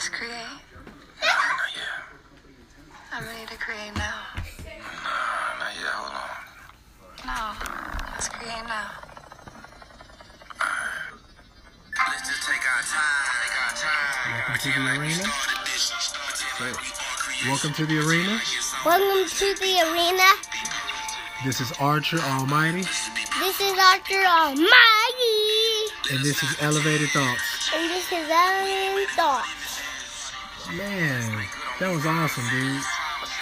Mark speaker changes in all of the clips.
Speaker 1: Let's create.
Speaker 2: Oh, not yet.
Speaker 1: I'm ready to create now.
Speaker 2: Nah, not yet. Hold on.
Speaker 1: No. Let's create now.
Speaker 2: Let's just take our time. Take our time.
Speaker 3: Welcome to the arena.
Speaker 2: Started this. Started it. We
Speaker 3: Welcome to the arena.
Speaker 4: Welcome to the arena.
Speaker 3: This is Archer Almighty,
Speaker 4: This is Archer Almighty.
Speaker 3: and this is Elevated Thoughts.
Speaker 4: And this is Ellen Thoughts.
Speaker 3: Man, that was awesome, dude.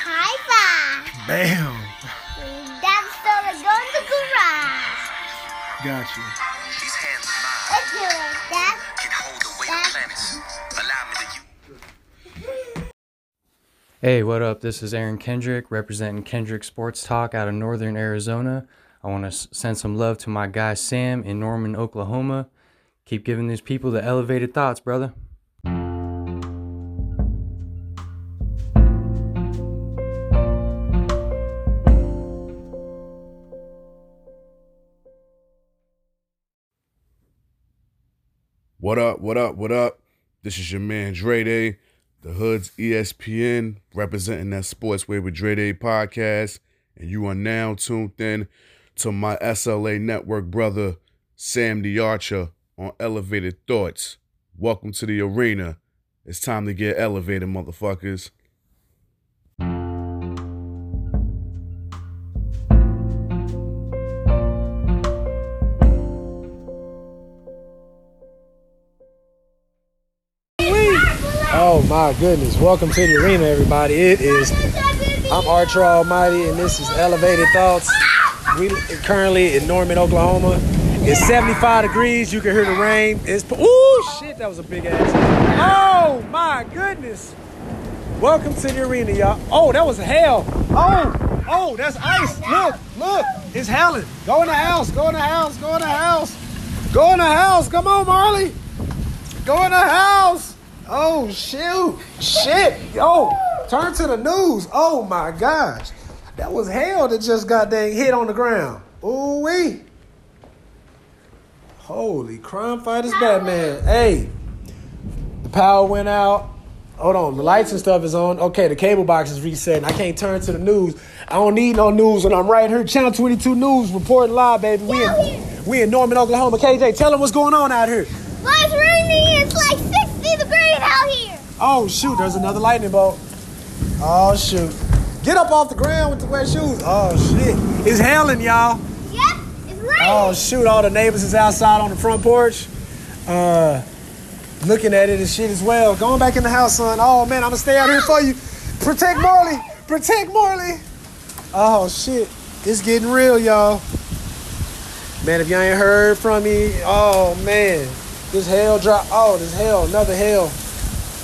Speaker 4: High five.
Speaker 3: Bam.
Speaker 4: That's still a go in the garage.
Speaker 3: Got you.
Speaker 2: These hands of mine
Speaker 4: Let's do it, Dad.
Speaker 2: can hold the weight of planets. Allow me to use.
Speaker 5: Hey, what up? This is Aaron Kendrick representing Kendrick Sports Talk out of Northern Arizona. I want to send some love to my guy Sam in Norman, Oklahoma. Keep giving these people the elevated thoughts, brother.
Speaker 6: What up, what up, what up? This is your man Dre Day, the Hood's ESPN, representing that Sportsway with Dre Day podcast. And you are now tuned in to my SLA network brother, Sam the Archer, on Elevated Thoughts. Welcome to the arena. It's time to get elevated, motherfuckers.
Speaker 3: Oh my goodness. Welcome to the arena, everybody. It is I'm Archer Almighty and this is Elevated Thoughts. We currently in Norman, Oklahoma. It's 75 degrees. You can hear the rain. It's ooh shit, that was a big ass. Oh my goodness. Welcome to the arena, y'all. Oh, that was hell. Oh, oh, that's ice. Look, look, it's hailing. Go in the house. Go in the house. Go in the house. Go in the house. Come on, Marley. Go in the house. Oh shoot. Shit. Yo, turn to the news. Oh my gosh. That was hell that just got dang hit on the ground. Ooh wee. Holy crime fighters Batman. Hey. The power went out. Hold on, the lights and stuff is on. Okay, the cable box is resetting. I can't turn to the news. I don't need no news when I'm right here. Channel 22 News reporting live, baby. We in, we in Norman, Oklahoma. KJ, tell them what's going on out here.
Speaker 4: Well, it's raining. It's like 60 degrees out here.
Speaker 3: Oh shoot, there's another lightning bolt. Oh shoot. Get up off the ground with the wet shoes. Oh shit. It's hailing, y'all.
Speaker 4: Yep, it's raining.
Speaker 3: Oh shoot, all the neighbors is outside on the front porch. Uh looking at it and shit as well. Going back in the house, son. Oh man, I'm gonna stay out here for you. Protect Marley. Protect Marley. Oh shit. It's getting real, y'all. Man, if y'all ain't heard from me, oh man. This hell drop. Oh, this hell, another hell.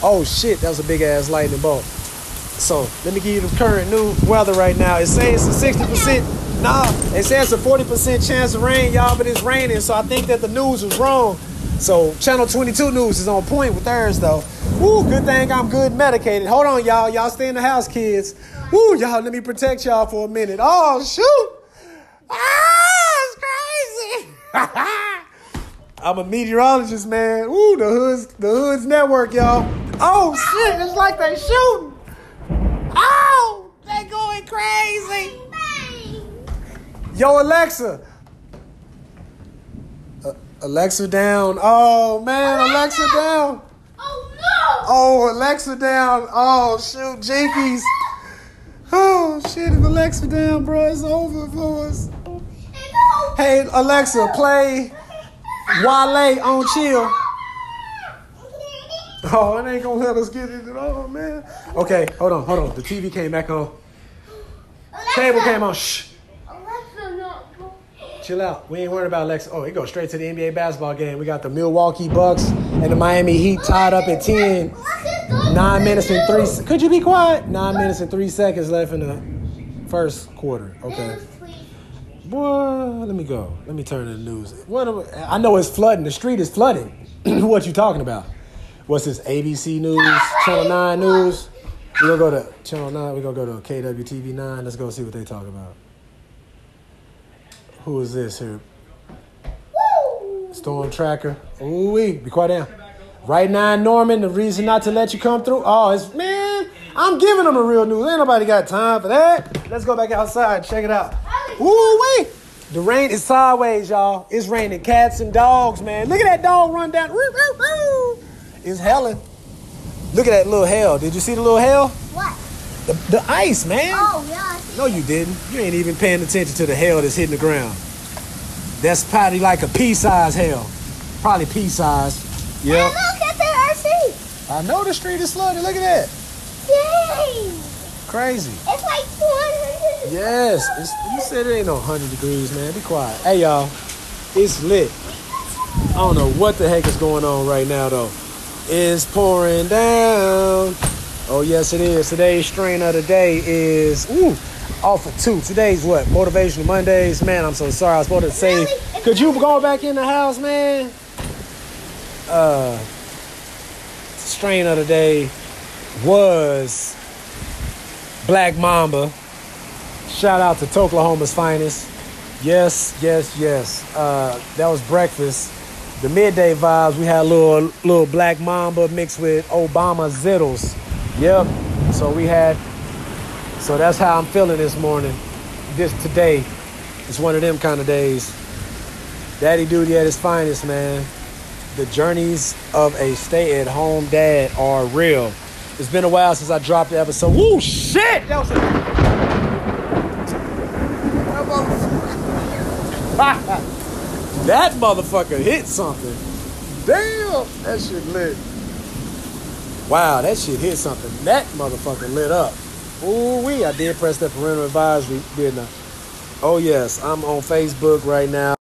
Speaker 3: Oh shit, that was a big ass lightning bolt. So let me give you the current new weather right now. It says it's a 60%. Nah, it says a 40% chance of rain, y'all, but it's raining. So I think that the news was wrong. So Channel 22 News is on point with theirs though. Woo, good thing I'm good medicated. Hold on, y'all. Y'all stay in the house, kids. Woo, y'all, let me protect y'all for a minute. Oh, shoot. Ah, it's crazy. I'm a meteorologist, man. Woo, the hoods, the hoods network, y'all. Oh shit, it's like they shooting. Oh, they going crazy. Yo, Alexa. Uh, Alexa down. Oh man, Alexa down.
Speaker 4: Oh no!
Speaker 3: Oh, Alexa down. Oh shoot, Jinkies. Oh shit, if Alexa down, bro, it's over for us. Hey, Alexa, play Wale on chill. Oh, it ain't gonna let us get it at all, man. Okay, hold on, hold on. The TV came back on. Cable came on. Shh.
Speaker 4: Alexa, not.
Speaker 3: Chill out. We ain't worried about Alexa. Oh, it goes straight to the NBA basketball game. We got the Milwaukee Bucks and the Miami Heat tied up at 10. Nine minutes and three. se- Could you be quiet? Nine minutes and three seconds left in the first quarter. Okay. Boy, let me go. Let me turn to the news. What? I know it's flooding. The street is flooding. what you talking about? What's this? ABC News, Channel Nine News. We're gonna go to Channel Nine. We're gonna go to KWTV Nine. Let's go see what they talk about. Who is this here? Storm Tracker. Ooh wee. Be quiet down. Right now Norman, the reason not to let you come through, oh, it's man, I'm giving them the real news. Ain't nobody got time for that. Let's go back outside check it out. Ooh wee! The rain is sideways, y'all. It's raining cats and dogs, man. Look at that dog run down. Woo, woo. It's helling. Look at that little hell. Did you see the little hell?
Speaker 4: What?
Speaker 3: The, the ice, man.
Speaker 4: Oh, yeah.
Speaker 3: No, you didn't. You ain't even paying attention to the hell that's hitting the ground. That's probably like a pea-sized hell. Probably pea-sized. Yeah.
Speaker 4: Look at the RC.
Speaker 3: I know the street is flooded. Look at that.
Speaker 4: Dang.
Speaker 3: Crazy.
Speaker 4: It's like 200.
Speaker 3: Yes. It's, you said it ain't no 100 degrees, man. Be quiet. Hey, y'all. It's lit. I don't know what the heck is going on right now, though. It's pouring down. Oh, yes, it is. Today's strain of the day is, ooh, off of two. Today's what? Motivational Mondays. Man, I'm so sorry. I was supposed to say, could you go back in the house, man? Uh, strain of the day was Black Mamba. Shout out to Oklahoma's finest. Yes, yes, yes. Uh, that was breakfast. The midday vibes, we had a little little Black Mamba mixed with Obama Zittles. Yep. So we had. So that's how I'm feeling this morning. This today. It's one of them kind of days. Daddy duty at his finest, man. The journeys of a stay-at-home dad are real. It's been a while since I dropped the episode. Woo, shit! That was a that motherfucker hit something. Damn, that shit lit. Wow, that shit hit something. That motherfucker lit up. Ooh wee, I did press that parental advisory, didn't I? Oh yes, I'm on Facebook right now.